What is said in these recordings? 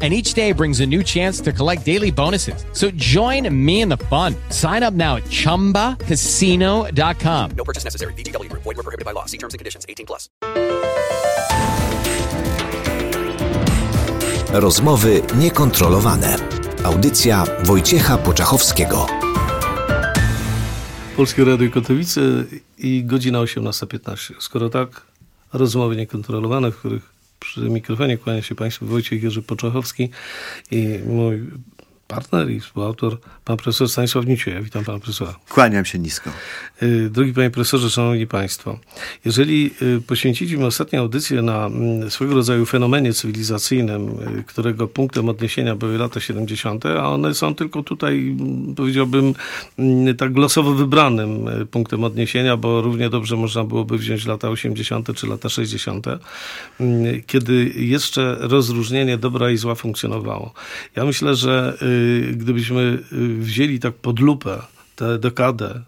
and each day brings a new chance to collect daily bonuses. So join me in the fun. Sign up now at ChumbaCasino.com. No purchase necessary. Group. Void were prohibited by law. See terms and conditions. 18 plus. Rozmowy niekontrolowane. Audycja Wojciecha Poczachowskiego. Polskie Radio Katowice i godzina 18.15. Skoro tak, rozmowy niekontrolowane, w których przy mikrofonie kłania się Państwu Wojciech Jerzy Poczachowski i mój partner i współautor, pan profesor Stanisław Ja Witam pana profesora. Kłaniam się nisko. Y, drogi panie profesorze, szanowni państwo, jeżeli y, poświęciliśmy ostatnią audycję na mm, swego rodzaju fenomenie cywilizacyjnym, y, którego punktem odniesienia były lata 70., a one są tylko tutaj, mm, powiedziałbym, mm, tak losowo wybranym punktem odniesienia, bo równie dobrze można byłoby wziąć lata 80. czy lata 60., kiedy jeszcze rozróżnienie dobra i zła funkcjonowało. Ja myślę, że gdybyśmy wzięli tak pod lupę tę dekadę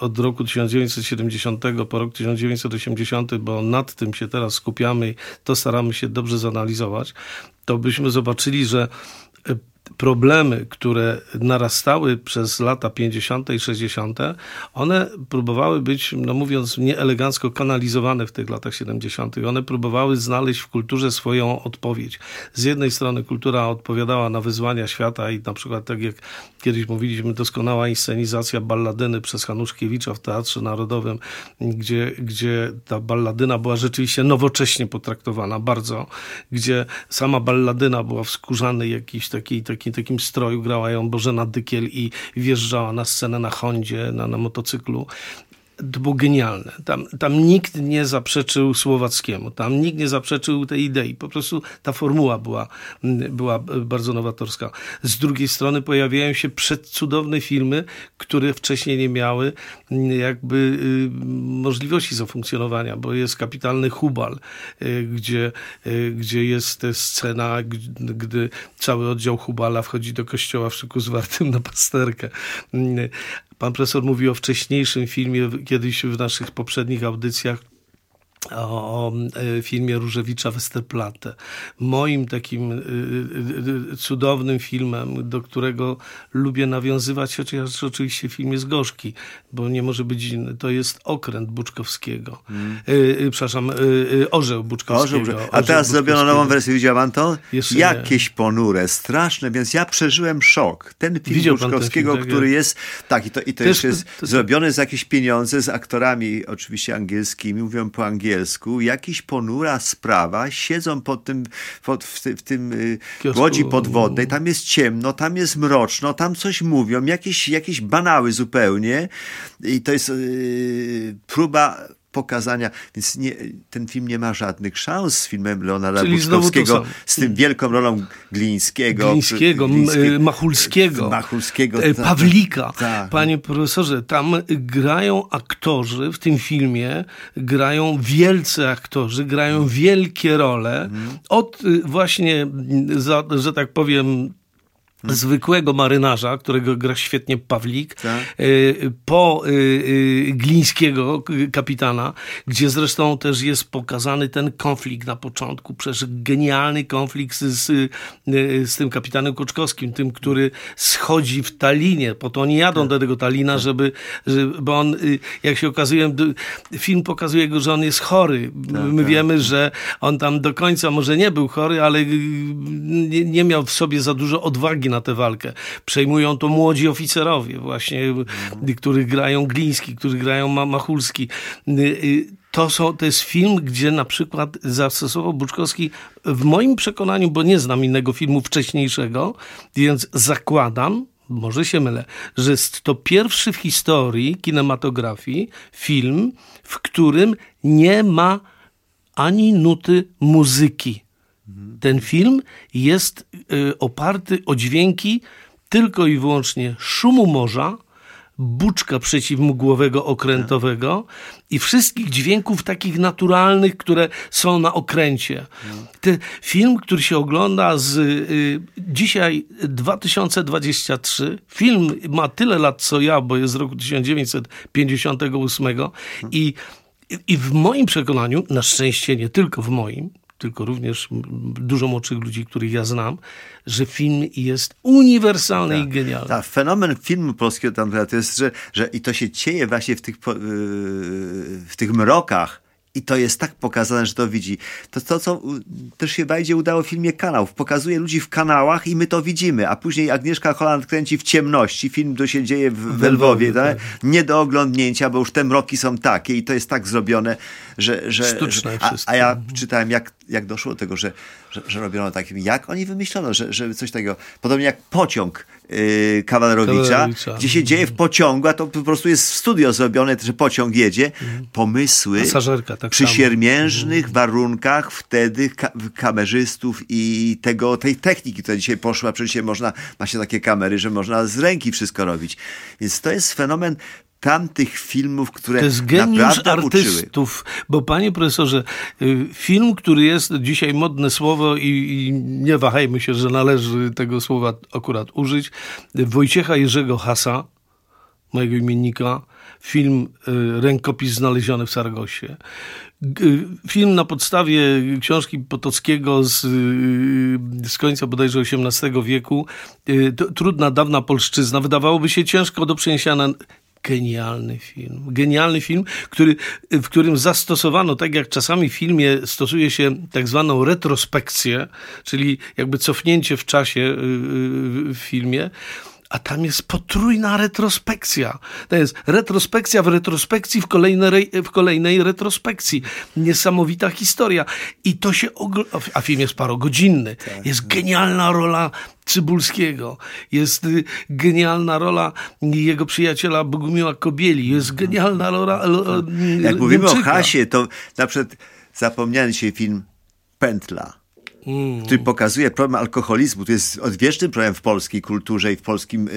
od roku 1970 po rok 1980, bo nad tym się teraz skupiamy to staramy się dobrze zanalizować, to byśmy zobaczyli, że problemy, które narastały przez lata 50. i 60., one próbowały być, no mówiąc nieelegancko, kanalizowane w tych latach 70. One próbowały znaleźć w kulturze swoją odpowiedź. Z jednej strony kultura odpowiadała na wyzwania świata i na przykład tak jak kiedyś mówiliśmy, doskonała inscenizacja balladyny przez Hanuszkiewicza w Teatrze Narodowym, gdzie, gdzie ta balladyna była rzeczywiście nowocześnie potraktowana bardzo, gdzie sama balladyna była w skórzanej jakiejś takiej, takiej takim, takim stroju grała ją Bożena Dykiel i wjeżdżała na scenę na Hondzie, na, na motocyklu to było genialne. Tam, tam nikt nie zaprzeczył Słowackiemu, tam nikt nie zaprzeczył tej idei. Po prostu ta formuła była, była bardzo nowatorska. Z drugiej strony pojawiają się przedcudowne filmy, które wcześniej nie miały jakby y, możliwości zafunkcjonowania, bo jest kapitalny Hubal, y, gdzie, y, gdzie jest scena, gdy cały oddział Hubala wchodzi do kościoła w szyku zwartym na pasterkę. Pan profesor mówił o wcześniejszym filmie, kiedyś w naszych poprzednich audycjach, o e, filmie Różewicza Westerplatte. Moim takim e, e, cudownym filmem, do którego lubię nawiązywać, chociaż oczywiście film jest gorzki, bo nie może być inny, to jest Okręt Buczkowskiego. Hmm. Przepraszam, Orzeł Buczkowskiego. Orzeł, a teraz zrobiono nową wersję, widział pan to? Jeszcze Jakieś nie. ponure, straszne, więc ja przeżyłem szok. Ten film Widział Buczkowskiego, film, tak, który jest, tak i to, i to Też, jest to, to, zrobiony za jakieś pieniądze z aktorami oczywiście angielskimi, mówią po angielsku angielsku, jakiś ponura sprawa, siedzą pod tym, pod, w, w tym y, łodzi podwodnej, tam jest ciemno, tam jest mroczno, tam coś mówią, jakieś, jakieś banały zupełnie. I to jest yy, próba pokazania, więc nie, ten film nie ma żadnych szans z filmem Leonarda Czyli Buczkowskiego, z tym wielką rolą Glińskiego. Glińskiego, Machulskiego, Machulskiego e, tak, Pawlika. Tak. Panie profesorze, tam grają aktorzy w tym filmie, grają wielcy aktorzy, grają wielkie role. Mhm. Od y, właśnie, za, że tak powiem, zwykłego marynarza, którego gra świetnie Pawlik, tak. Y, po y, y, Glińskiego kapitana, gdzie zresztą też jest pokazany ten konflikt na początku, przecież genialny konflikt z, z tym kapitanem Koczkowskim, tym, który schodzi w Talinie, po to oni jadą tak. do tego Talina, tak. żeby, żeby, bo on, jak się okazuje, film pokazuje go, że on jest chory. Tak, My tak. wiemy, że on tam do końca może nie był chory, ale nie, nie miał w sobie za dużo odwagi na tę walkę. Przejmują to młodzi oficerowie właśnie, których grają Gliński, których grają Machulski. Y, y, to, są, to jest film, gdzie na przykład zastosował Buczkowski, w moim przekonaniu, bo nie znam innego filmu wcześniejszego, więc zakładam, może się mylę, że jest to pierwszy w historii kinematografii film, w którym nie ma ani nuty muzyki. Ten film jest y, oparty o dźwięki tylko i wyłącznie szumu morza, buczka przeciwmgłowego okrętowego i wszystkich dźwięków takich naturalnych, które są na okręcie. Ten film, który się ogląda z y, dzisiaj 2023, film ma tyle lat co ja, bo jest z roku 1958 i i w moim przekonaniu, na szczęście nie tylko w moim, tylko również dużo młodszych ludzi, których ja znam, że film jest uniwersalny ta, i genialny. Ta, fenomen filmu polskiego tam to jest, że, że i to się dzieje właśnie w tych, yy, w tych mrokach, i to jest tak pokazane, że to widzi. To, to co też się Wajdzie udało w filmie Kanał. Pokazuje ludzi w kanałach i my to widzimy. A później Agnieszka Holland kręci w ciemności. Film to się dzieje w, w Lwowie. Tak? Nie do oglądnięcia, bo już te mroki są takie i to jest tak zrobione, że... że Sztuczne a, a ja czytałem, jak, jak doszło do tego, że, że, że robiono takim... Jak oni wymyślono, że, że coś takiego... Podobnie jak pociąg yy, Kawalerowicza, Kawalerowicza, gdzie się dzieje w pociągu, a to po prostu jest w studio zrobione, że pociąg jedzie. Pomysły Pasażerka, tak przy siermiężnych samo. warunkach wtedy ka kamerzystów i tego, tej techniki, która dzisiaj poszła. Przecież można, ma się takie kamery, że można z ręki wszystko robić. Więc to jest fenomen tamtych filmów, które to jest geniusz artystów, uczyły. bo panie profesorze, y, film, który jest dzisiaj modne słowo i, i, nie wahajmy się, że należy tego słowa akurat użyć, Wojciecha Jerzego Hasa, mojego imiennika, film y, Rękopis znaleziony w Sargosie. Film na podstawie książki Potockiego z, y, z końca bodajże XVIII wieku. Trudna, dawna polszczyzna. Wydawałoby się ciężko do przeniesienia na genialny film. Genialny film, który, w którym zastosowano, tak jak czasami w filmie stosuje się tak zwaną retrospekcję, czyli jakby cofnięcie w czasie y, y, w filmie, a tam jest potrójna retrospekcja. To jest retrospekcja w retrospekcji w kolejnej, w kolejnej retrospekcji. Niesamowita historia. I to się A film jest parogodzinny. Tak. Jest genialna rola Cybulskiego. Jest y, genialna rola jego przyjaciela Bogumiła Kobieli. Jest genialna rola... Jak mówimy o Hasie, to na przykład zapomniany dzisiaj film Pętla mm. który pokazuje problem alkoholizmu. To jest odwieczny problem w polskiej kulturze i w polskim,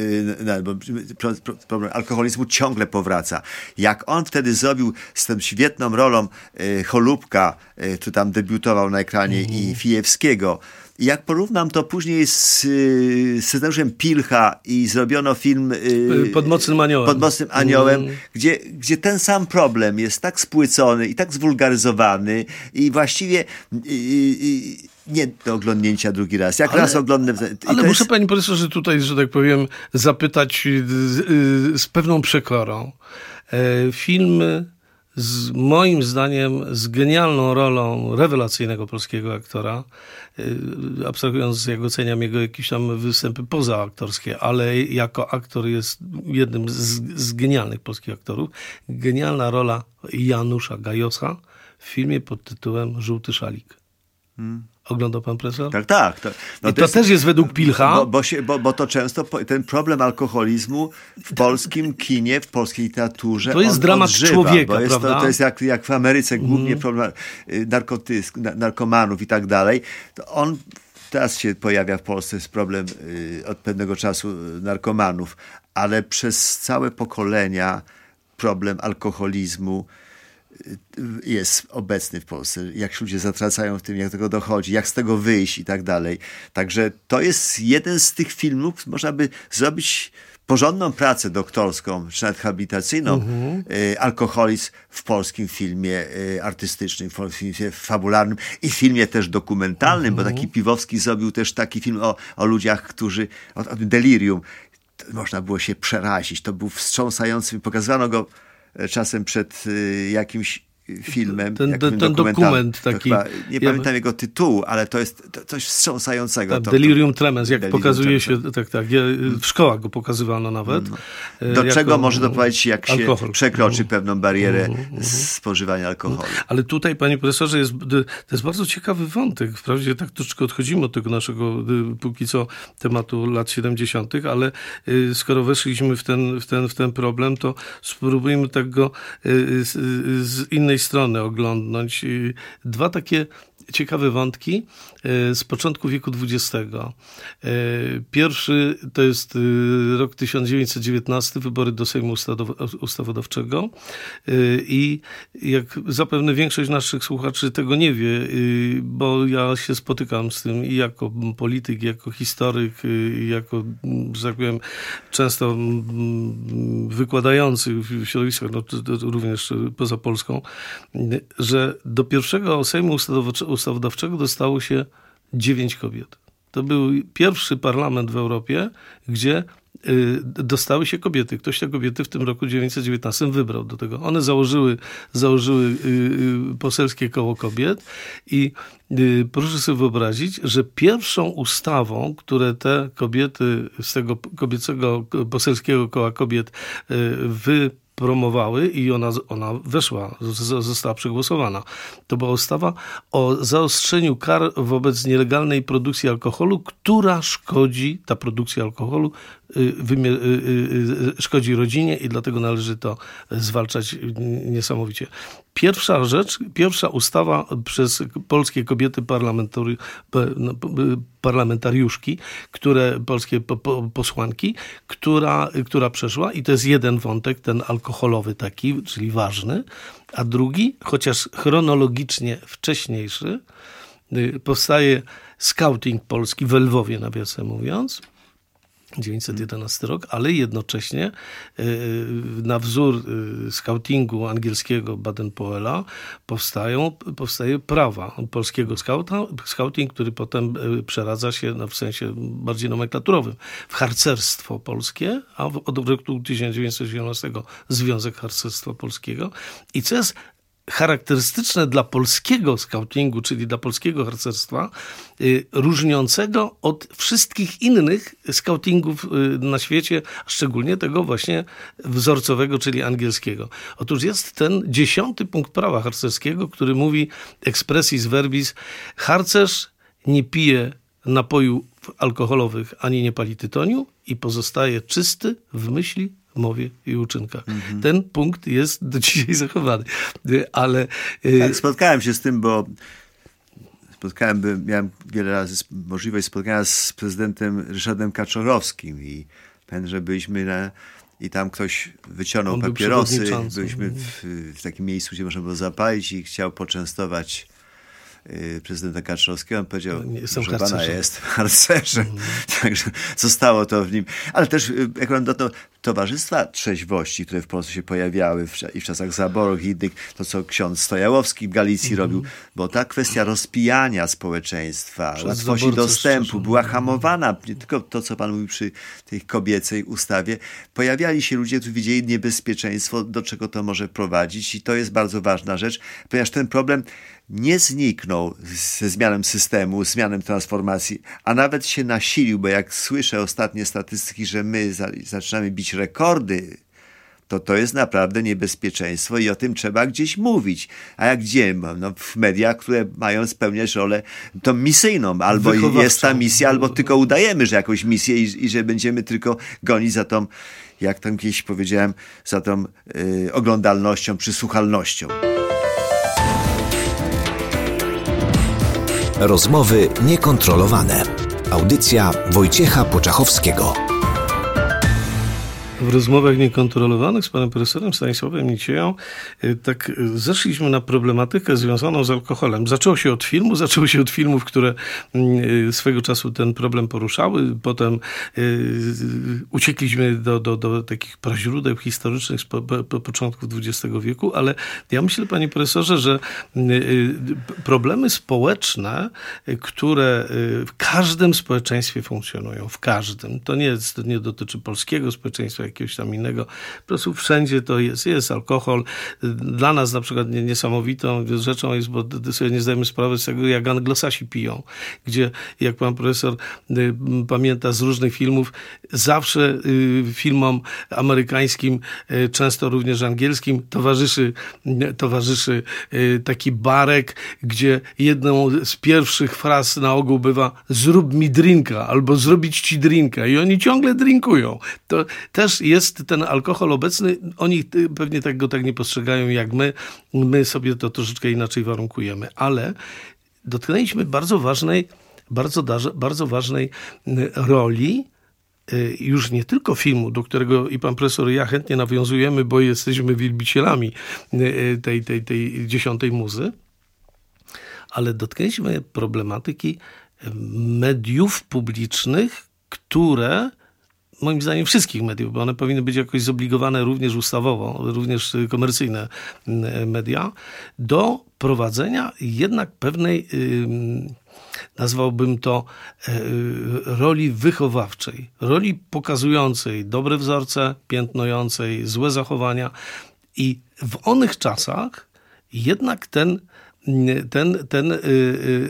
yy, problem alkoholizmu ciągle powraca. Jak on wtedy zrobił z tą świetną rolą yy, Cholubka, yy, który tam debiutował na ekranie mm. i Fijewskiego, jak porównam to później z y, scenariuszem Pilcha i zrobiono film y, Pod mocnym aniołem, pod mocnym aniołem mm. gdzie, gdzie ten sam problem jest tak spłycony i tak zwulgaryzowany i właściwie y, nie do oglądnięcia drugi raz. Jak ale, raz oglądam... Ale muszę jest... pani profesorze tutaj, że tak powiem, zapytać z, z pewną przekorą. E, film z moim zdaniem z genialną rolą rewelacyjnego polskiego aktora, y, abstrahując, jak oceniam jego jakieś tam występy pozaaktorskie, ale jako aktor jest jednym z, z genialnych polskich aktorów. Genialna rola Janusza Gajosa w filmie pod tytułem Żółty szalik. Hmm. Oglądał pan profesor? Tak, tak. To, no I to, to jest, też jest według Pilcha. Bo, bo, się, bo, bo to często ten problem alkoholizmu w polskim kinie, w polskiej literaturze. To jest dramat odżywa, człowieka, bo jest prawda? To, to jest jak, jak w Ameryce głównie mm. problem y, narkotyzm, narkomanów i tak dalej. To on teraz się pojawia w Polsce jest problem y, od pewnego czasu y, narkomanów, ale przez całe pokolenia problem alkoholizmu jest obecny w Polsce, jak ludzie zatracają w tym, jak tego dochodzi, jak z tego wyjść i tak dalej. Także to jest jeden z tych filmów, można by zrobić porządną pracę doktorską, czy nawet habilitacyjną, mhm. y, alkoholizm w polskim filmie y, artystycznym, w polskim filmie fabularnym i filmie też dokumentalnym, bo taki mhm. Piwowski zrobił też taki film o, o ludziach, którzy, o, o delirium. Można było się przerazić. To był wstrząsający, pokazywano go czasem przed e, jakimś filmem. Ten, ten, ten dokument taki. Chyba, nie ja pamiętam jego tytułu, ale to jest to, coś wstrząsającego. Tak, Delirium Tremens, jak Delirium pokazuje się, tak, tak. Ja, w szkołach go pokazywano nawet. No. E, Do czego może doprowadzić, jak alkohol. się przekroczy mm. pewną barierę mm, mm, spożywania alkoholu. Ale tutaj, panie profesorze, jest, to jest bardzo ciekawy wątek. Wprawdzie tak troszeczkę odchodzimy od tego naszego póki co tematu lat 70., ale y, skoro weszliśmy w ten, w ten, w ten problem, to spróbujmy tak go y, z, z innej strony oglądnąć. Dwa takie ciekawe wątki z początku wieku XX. Pierwszy to jest rok 1919, wybory do Sejmu Ustawodawczego i jak zapewne większość naszych słuchaczy tego nie wie, bo ja się spotykam z tym i jako polityk, i jako historyk, i jako, że tak powiem, często wykładający w środowiskach, no, również poza Polską, że do pierwszego Sejmu Ustawodawczego dostało się dziewięć kobiet. To był pierwszy parlament w Europie, gdzie y, dostały się kobiety. Ktoś te kobiety w tym roku 1919 wybrał do tego. One założyły, założyły y, y, poselskie koło kobiet i proszę sobie wyobrazić, że pierwszą ustawą, które te kobiety z tego kobiecego poselskiego koła kobiet wy promowały i ona, ona weszła, została przegłosowana. To była ustawa o zaostrzeniu kar wobec nielegalnej produkcji alkoholu, która szkodzi, ta produkcja alkoholu szkodzi rodzinie i dlatego należy to zwalczać niesamowicie. Pierwsza rzecz, pierwsza ustawa przez polskie kobiety no, parlamentariuszki, które, polskie posłanki, która, która przeszła i to jest jeden wątek, ten alkoholowy taki, czyli ważny, a drugi, chociaż chronologicznie wcześniejszy, y, powstaje scouting polski w Lwowie, nawiasem mówiąc, 1911 rok, ale jednocześnie e, na wzór e, scoutingu angielskiego Baden-Powella powstają, powstaje prawa polskiego skauta, scouting, który potem e, przeradza się no, w sensie bardziej nomenklaturowym w harcerstwo polskie, a od roku 1917 Związek Harcerstwa Polskiego. I co jest charakterystyczne dla polskiego scoutingu, czyli dla polskiego harcerstwa, y, różniącego od wszystkich innych scoutingów y, na świecie, szczególnie tego właśnie wzorcowego, czyli angielskiego. Otóż jest ten dziesiąty punkt prawa harcerskiego, który mówi expressis verbis, harcerz nie pije napojów alkoholowych ani nie pali tytoniu i pozostaje czysty w myśli, mowie i uczynkach. Mhm. Ten punkt jest do dzisiaj zachowany. Ale... Y, tak, spotkałem się z tym, bo spotkałem, miałem wiele razy możliwość spotkania z prezydentem Ryszardem Kaczorowskim i pamiętam, że byliśmy na, i tam ktoś wyciągnął On papierosy. Byliśmy w, w, takim miejscu, gdzie można było zapalić i chciał poczęstować Y, prezydenta Kaczorowskiego. On powiedział, że pana jest harcerzem. Mm. Także zostało to w nim. Ale też, y, jak on do to towarzystwa trzeźwości, które w Polsce się pojawiały w, i w czasach zaborów i innych, to co ksiądz Stojałowski w Galicji robił, bo ta kwestia rozpijania społeczeństwa, Przez łatwości dostępu była hamowana. Nie tylko to, co pan mówił przy tej kobiecej ustawie. Pojawiali się ludzie, którzy widzieli niebezpieczeństwo, do czego to może prowadzić i to jest bardzo ważna rzecz, ponieważ ten problem nie zniknął ze zmianą systemu, zmianą transformacji, a nawet się nasilił, bo jak słyszę ostatnie statystyki, że my zaczynamy bić rekordy, to to jest naprawdę niebezpieczeństwo i o tym trzeba gdzieś mówić. A jak gdzie? No, w mediach, które mają spełniać rolę tą misyjną. Albo jest ta misja, albo tylko udajemy, że jakąś misję i, i że będziemy tylko gonić za tą, jak tam kiedyś powiedziałem, za tą y, oglądalnością, przysłuchalnością. Rozmowy niekontrolowane. Audycja Wojciecha Poczachowskiego. W rozmowach niekontrolowanych z panem profesorem Stanisławem Nicieją y, tak y, zeszliśmy na problematykę związaną z alkoholem. Zaczęło się od filmu, zaczęło się od filmów, które y, swego czasu ten problem poruszały. Potem uciekliśmy do, do, do takich praźródeł historycznych z po, po początku XX wieku, ale ja myślę, panie profesorze, że problemy społeczne, które w każdym społeczeństwie funkcjonują, w każdym, to nie, to nie dotyczy polskiego społeczeństwa, jakiegoś tam innego. Po prostu wszędzie to jest. Jest alkohol. Dla nas na przykład niesamowitą rzeczą jest, bo sobie nie zdajemy sprawy z tego, jak anglosasi piją. Gdzie, jak pan profesor y, pamięta z różnych filmów, zawsze y, filmom amerykańskim, y, często również angielskim, towarzyszy, towarzyszy taki barek, gdzie jedną z pierwszych fraz na ogół bywa zrób mi drinka albo zrobić ci drinka i oni ciągle drinkują. To też jest ten alkohol obecny, oni pewnie tak go tak nie postrzegają jak my. My sobie to troszeczkę inaczej warunkujemy, ale dotknęliśmy bardzo ważnej, bardzo, bardzo ważnej roli Y, już nie tylko filmu, do którego i pan profesor i ja chętnie nawiązujemy, bo jesteśmy wielbicielami y, y, tej, tej, tej dziesiątej muzy, ale dotknęliśmy problematyki mediów publicznych, które moim zdaniem wszystkich mediów, bo one powinny być jakoś zobligowane również ustawowo, również komercyjne media, do prowadzenia jednak pewnej nazwałbym to e, roli wychowawczej, roli pokazującej dobre wzorce, piętnującej złe zachowania. I w onych czasach jednak ten, ten, ten, y,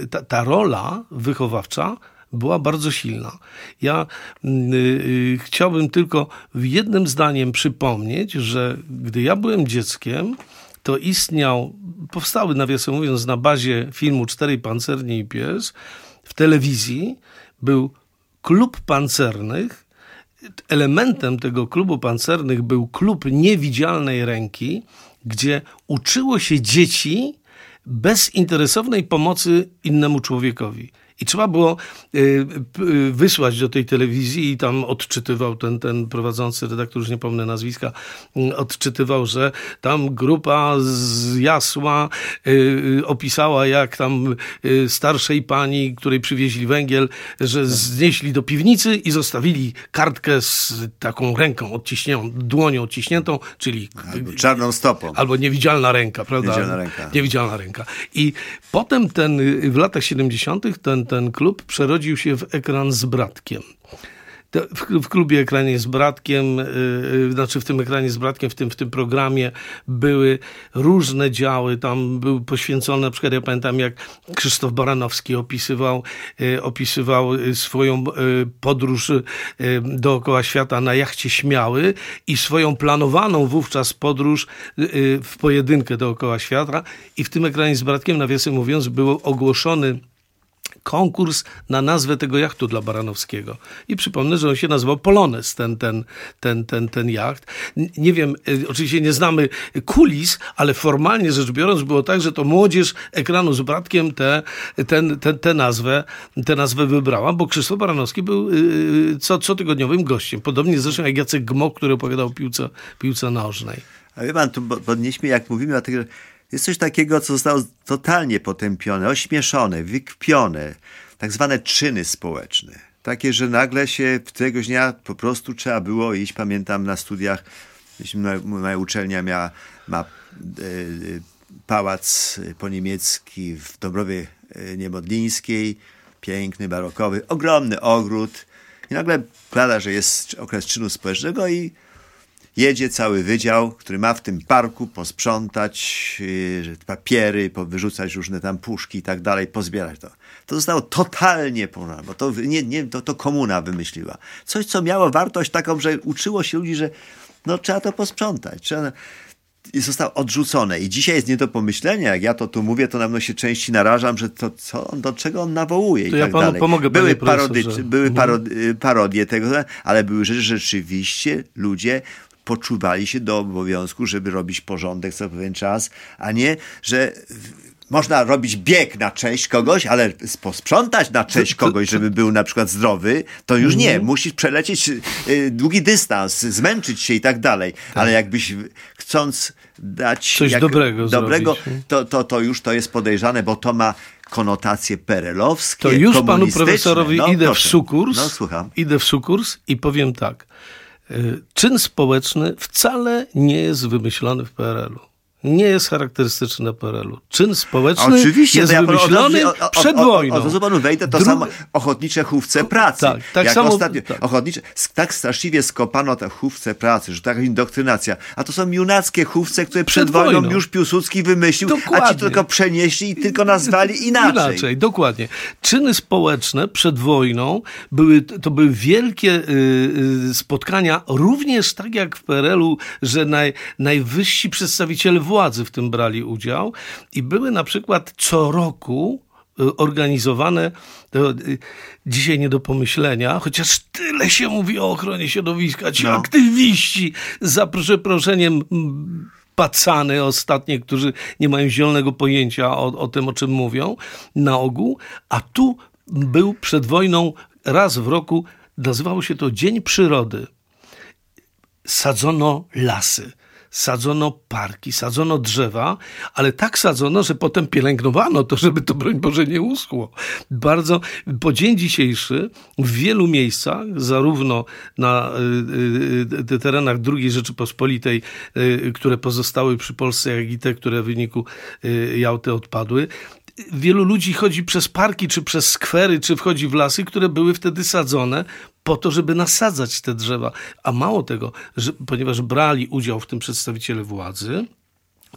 y, ta, ta rola wychowawcza była bardzo silna. Ja y, chciałbym tylko w jednym zdaniem przypomnieć, że gdy ja byłem dzieckiem, to istniał, powstały nawiasem mówiąc na bazie filmu Czterej Pancerni i Pies w telewizji był klub pancernych. Elementem tego klubu pancernych był klub niewidzialnej ręki, gdzie uczyło się dzieci bezinteresownej pomocy innemu człowiekowi. I trzeba było y, y, wysłać do tej telewizji i tam odczytywał ten, ten prowadzący redaktor, już nie pomnę nazwiska, y, odczytywał, że tam grupa z Jasła opisała, jak tam starszej pani, której przywieźli węgiel, że znieśli do piwnicy i zostawili kartkę z taką ręką odciśniętą, dłonią odciśniętą, czyli... Albo czarną stopą. Albo niewidzialna ręka, prawda? Niewidzialna ręka. Niewidzialna ręka. I potem ten, w latach 70. ten ten, klub przerodził się w ekran z bratkiem. W, klubie ekranie z bratkiem, yy, znaczy w tym ekranie z bratkiem, w tym, w tym programie były różne działy. Tam był poświęcony, na przykład ja pamiętam, jak Krzysztof Baranowski opisywał, yy, opisywał y, swoją yy, podróż y, dookoła świata na jachcie Śmiały i swoją planowaną wówczas podróż w pojedynkę dookoła świata. I w tym ekranie z bratkiem, nawiasem mówiąc, był ogłoszony konkurs na nazwę tego jachtu dla Baranowskiego. I przypomnę, że on się nazywał Polones, ten, ten, ten, ten, ten jacht. Nie wiem, y, oczywiście nie znamy kulis, ale formalnie rzecz biorąc było tak, że to młodzież ekranu z bratkiem tę te, ten, te, te nazwę, tę nazwę wybrała, bo Krzysztof Baranowski był y, y, co, cotygodniowym gościem. Podobnie zresztą jak Jacek Gmok, który opowiadał o piłce, piłce nożnej. A wie pan, tu podnieśmy, jak mówimy o tych jest coś takiego, co zostało totalnie potępione, ośmieszone, wykpione, tak zwane czyny społeczne. Takie, że nagle się któregoś dnia po prostu trzeba było iść, pamiętam na studiach, moja uczelnia miała, ma e, pałac po niemiecki w Dobrowie e, Niemodlińskiej, piękny, barokowy, ogromny ogród. I nagle pada, że jest okres czynu społecznego i jedzie cały wydział, który ma w tym parku posprzątać yy, papiery, wyrzucać różne tam puszki i tak dalej, pozbierać to. To zostało totalnie ponad, bo to, nie, nie, to, to komuna wymyśliła. Coś, co miało wartość taką, że uczyło się ludzi, że no, trzeba to posprzątać. Trzeba, i zostało odrzucone. I dzisiaj jest nie do pomyślenia, jak ja to tu mówię, to na pewno się części narażam, że to co, do czego on nawołuje to i ja tak panu dalej. Pomogę, były parody, były mhm. parody, parodie tego, ale były rzeczy, rzeczywiście ludzie poczuwali się do obowiązku, żeby robić porządek co pewien czas, a nie, że można robić bieg na cześć kogoś, ale posprzątać na cześć kogoś, żeby był na przykład zdrowy, to już nie. Mhm. Musisz przelecieć y, długi dystans, zmęczyć się i tak dalej. Tak. Ale jakbyś chcąc dać coś dobrego, dobrego to, to, to już to jest podejrzane, bo to ma konotacje perelowskie, To już panu profesorowi no, idę proszę. w sukurs. No, słucham. Idę w sukurs i powiem tak. Czyn społeczny wcale nie jest wymyślony w PRL-u nie jest charakterystyczny PRL-u. Czyn społeczny Oczywiście, jest ja wymyślony o, o, przed wojną. Od razu panu wejdę, to Dru... samo ochotnicze chówce pracy. Tak, tak Jak samo. Ostatnio, tak. Ochotnicze, tak straszliwie skopano te chówce pracy, że to jakaś indoktrynacja. A to są junackie chówce, które przed, przed wojną, już Piłsudski wymyślił, dokładnie. a ci tylko przenieśli i tylko nazwali inaczej. Inaczej, dokładnie. Czyny społeczne przed wojną były, to były wielkie y, y, spotkania, również tak jak w PRL-u, że naj, najwyżsi przedstawiciele władzy władzy w tym brali udział i były na przykład co roku y, organizowane, to y, dzisiaj nie do pomyślenia, chociaż tyle się mówi o ochronie środowiska, ci no. aktywiści za przeproszeniem pacany ostatnie, którzy nie mają zielonego pojęcia o, o tym, o czym mówią na ogół, a tu był przed wojną raz w roku, nazywało się to Dzień Przyrody. Sadzono lasy sadzono parki, sadzono drzewa, ale tak sadzono, że potem pielęgnowano to, żeby to broń Boże nie uschło. Bardzo po dzień dzisiejszy w wielu miejscach, zarówno na y, y, terenach II Rzeczypospolitej, y, które pozostały przy Polsce, jak i te, które w wyniku Jałty odpadły, wielu ludzi chodzi przez parki, czy przez skwery, czy wchodzi w lasy, które były wtedy sadzone po to, żeby nasadzać te drzewa. A mało tego, że, ponieważ brali udział w tym przedstawiciele władzy,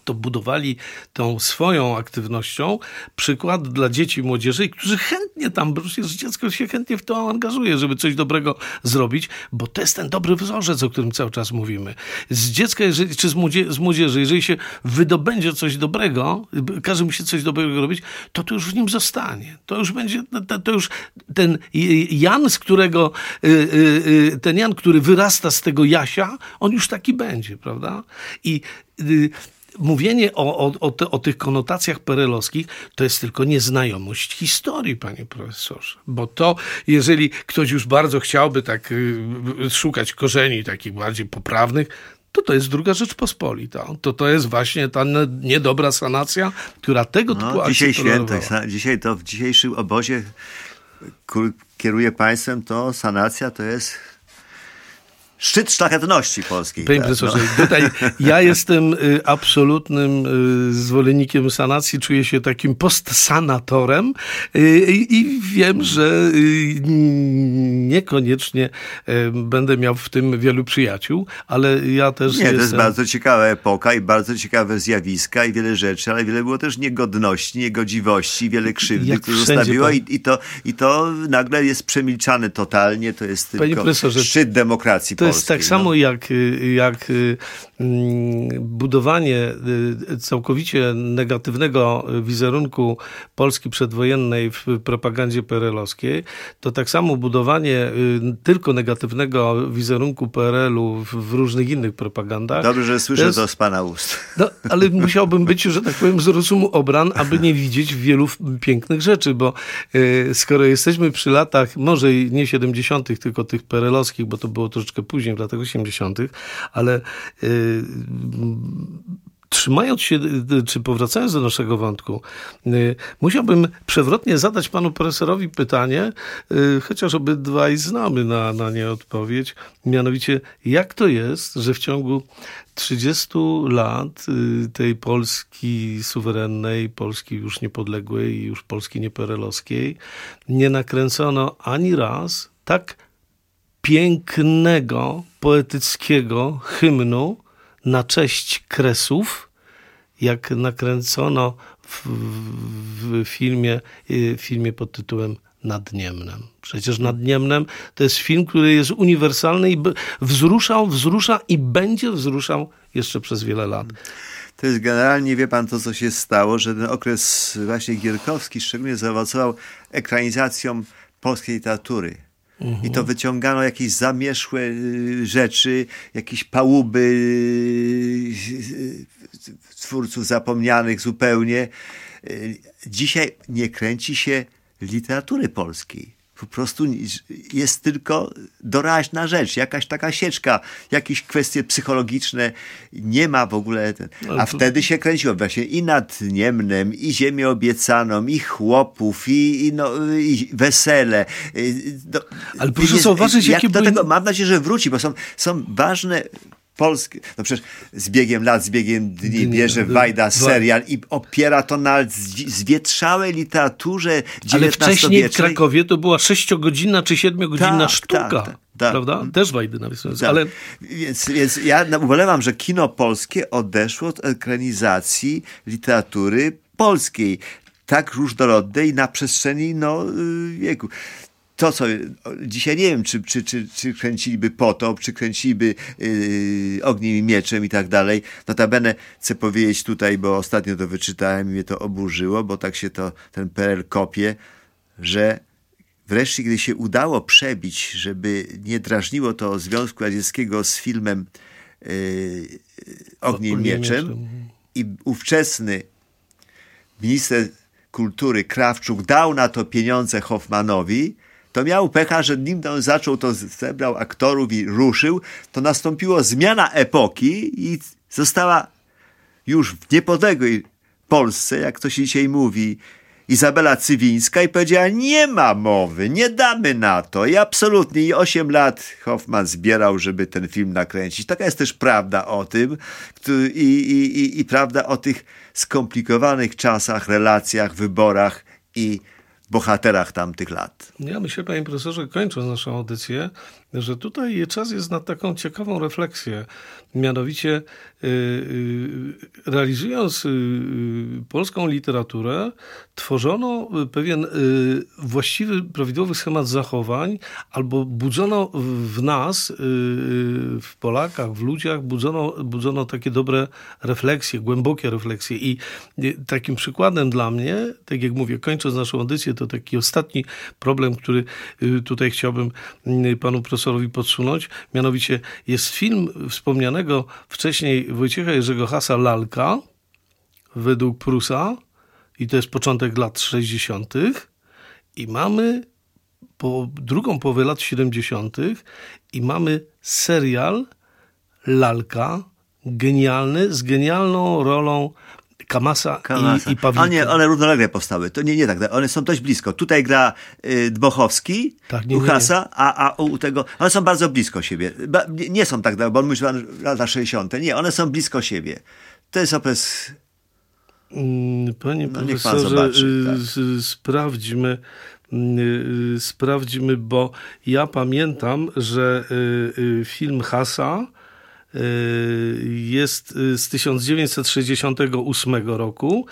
to budowali tą swoją aktywnością przykład dla dzieci i młodzieży, którzy chętnie tam, bo przecież dziecko się chętnie w to angażuje, żeby coś dobrego zrobić, bo to jest ten dobry wzorzec, o którym cały czas mówimy. Z dziecka, jeżeli, czy z, młodzie, z młodzieży, jeżeli się wydobędzie coś dobrego, każe mu się coś dobrego robić, to to już w nim zostanie. To już będzie, to już ten Jan, z którego, y, y, y, ten Jan, który wyrasta z tego Jasia, on już taki będzie, prawda? I mówienie o, o, o, te, o, tych konotacjach perelowskich to jest tylko nieznajomość historii, panie profesorze. Bo to, jeżeli ktoś już bardzo chciałby tak y, szukać korzeni takich bardziej poprawnych, to to jest druga Rzeczpospolita. To to jest właśnie ta niedobra sanacja, która tego typu no, Dzisiaj święto, dzisiaj to w dzisiejszym obozie kieruje państwem, to sanacja to jest szczyt szlachetności polskiej. Panie tak, profesorze, no. tutaj ja jestem y, absolutnym y, zwolennikiem sanacji, czuję się takim postsanatorem y, i wiem, że niekoniecznie będę miał w tym wielu przyjaciół, ale ja też Nie, jestem... to jest bardzo ciekawa epoka i bardzo ciekawe zjawiska i wiele rzeczy, ale wiele było też niegodności, niegodziwości, wiele krzywdy, które zostawiło i, i, to, i to nagle jest przemilczane totalnie, to jest tylko szczyt demokracji jest tak samo no. jak, jak mm, budowanie y, całkowicie negatywnego wizerunku Polski przedwojennej w propagandzie PRL-owskiej, to tak samo budowanie y, tylko negatywnego wizerunku PRL-u w, różnych innych propagandach. Dobrze, że słyszę to, jest, to z pana ust. No, ale musiałbym być, że tak powiem, z rozumu obran, aby nie widzieć wielu pięknych rzeczy, bo y, skoro jesteśmy przy latach, może nie 70., tylko tych PRL-owskich, bo to było troszeczkę później, w latach 80., ale yy, trzymając się, czy powracając do naszego wątku, yy, musiałbym przewrotnie zadać panu profesorowi pytanie, yy, chociaż obydwaj znamy na, na nie odpowiedź, mianowicie jak to jest, że w ciągu 30 lat y, tej Polski suwerennej, Polski już niepodległej już Polski nieperelowskiej nie nakręcono ani raz tak pięknego, poetyckiego hymnu na cześć Kresów, jak nakręcono w, w filmie, y, filmie pod tytułem Nad Niemnem. Przecież Nad Niemnem to jest film, który jest uniwersalny i wzruszał, wzrusza i będzie wzruszał jeszcze przez wiele lat. To jest generalnie, wie pan, to co się stało, że ten okres właśnie gierkowski szczególnie zaowocował ekranizacją polskiej literatury i to wyciągano jakieś zamieszłe y, rzeczy, jakieś pałuby y, twórców zapomnianych zupełnie. Y, dzisiaj nie kręci się literatury polskiej po prostu jest tylko doraźna rzecz, jakaś taka sieczka, jakieś kwestie psychologiczne, nie ma w ogóle. Ten, a wtedy się kręciło właśnie i nad Niemnem, i Ziemię Obiecaną, i chłopów, i, i, no, i wesele. No, Ale proszę zauważyć, jakie były... tego mam nadzieję, że wróci, bo są, są ważne Polskie, no przecież z biegiem lat, z biegiem dni, dni bierze Wajda serial i opiera to na zwietrzałej literaturze Ale wcześniej w Krakowie to była sześciogodzinna czy siedmiogodzinna tak, sztuka. Tak, tak, tak. Prawda? Też Wajdy nawiązując. Tak. Ale... Więc, więc ja ubolewam, że kino polskie odeszło od ekranizacji literatury polskiej tak różnorodnej na przestrzeni no, y, wieku to, co dzisiaj nie wiem, czy, czy, czy, czy kręciliby potop, czy kręciliby yy, ogniem i mieczem i tak dalej. Notabene chcę powiedzieć tutaj, bo ostatnio to wyczytałem i mnie to oburzyło, bo tak się to ten PRL kopie, że wreszcie, gdy się udało przebić, żeby nie drażniło to Związku Radzieckiego z filmem yy, Ogniem Mieczem i ówczesny minister kultury Krawczuk dał na to pieniądze Hoffmanowi, to miał pecha, że nim on zaczął, to zebrał aktorów i ruszył, to nastąpiła zmiana epoki i została już w niepodległej Polsce, jak to się dzisiaj mówi, Izabela Cywińska i powiedziała, nie ma mowy, nie damy na to. I absolutnie, i 8 lat Hoffman zbierał, żeby ten film nakręcić. Taka jest też prawda o tym i, i, i, i prawda o tych skomplikowanych czasach, relacjach, wyborach i bohaterach tamtych lat. Ja myślę, panie profesorze, kończąc naszą audycję, że tutaj czas jest na taką ciekawą refleksję. Mianowicie y, y, realizując y, polską literaturę, tworzono pewien właściwy, prawidłowy schemat zachowań, albo budzono w nas, w Polakach, w ludziach, budzono, budzono takie dobre refleksje, głębokie refleksje. I takim przykładem dla mnie, tak jak mówię, kończąc naszą audycję, to taki ostatni problem, który tutaj chciałbym panu profesorowi podsunąć. Mianowicie jest film wspomnianego wcześniej Wojciecha Jerzego Hasa Lalka według Prusa i to jest początek lat 60. i mamy po drugą połowę lat 70. i mamy serial Lalka genialny z genialną rolą Kamasa, Kamasa. i, i Pawlika. A nie, one równolegle powstały. To nie, nie tak. One są dość blisko. Tutaj gra y, Dmochowski tak, nie, u Hasa, A, a u tego... One są bardzo blisko siebie. Ba, nie, nie, są tak, bo on mówi, lata 60. Nie, one są blisko siebie. To jest okres... Mm, panie no, profesorze, zobaczy, tak. sprawdźmy, y, sprawdźmy, bo ja pamiętam, że y, film Hasa Y, jest y, z 1968 roku,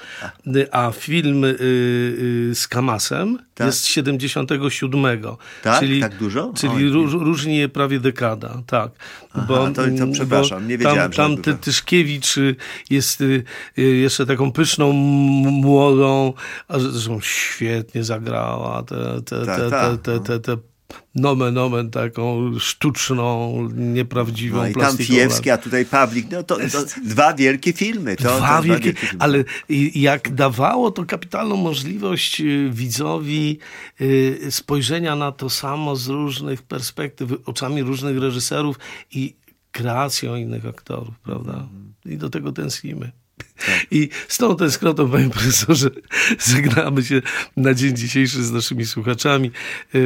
a film y, z Kamasem tak. jest z 77. Tak? Czyli, tak dużo? Czyli różni je prawie dekada, tak. Aha, bo, to, to przepraszam, nie wiedziałem. Tam, tam Tyszkiewicz jest jeszcze taką pyszną, młodą, a zresztą świetnie zagrała te, te, tak, te, tak. te, te, te, te nomen omen taką sztuczną, nieprawdziwą no i tam Fijewski, a tutaj Pawlik, no to, to dwa wielkie filmy. To, dwa, to wielkie, dwa wielkie filmy. Ale jak dawało to kapitalną możliwość y, widzowi y, spojrzenia na to samo z różnych perspektyw, oczami różnych reżyserów i kreacją innych aktorów, prawda? I do tego tęsknimy. I z tą tęsknotą, panie profesorze, żegnamy się na dzień dzisiejszy z naszymi słuchaczami. E,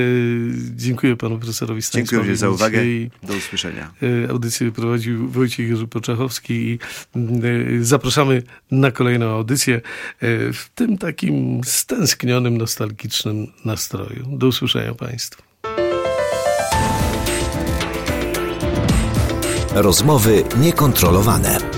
dziękuję panu profesorowi Stanisławowi. Dziękuję za uwagę. Do usłyszenia. E, audycję prowadził Wojciech Jerzy Poczachowski i e, zapraszamy na kolejną audycję w tym takim stęsknionym, nostalgicznym nastroju. Do usłyszenia państwu. Rozmowy niekontrolowane.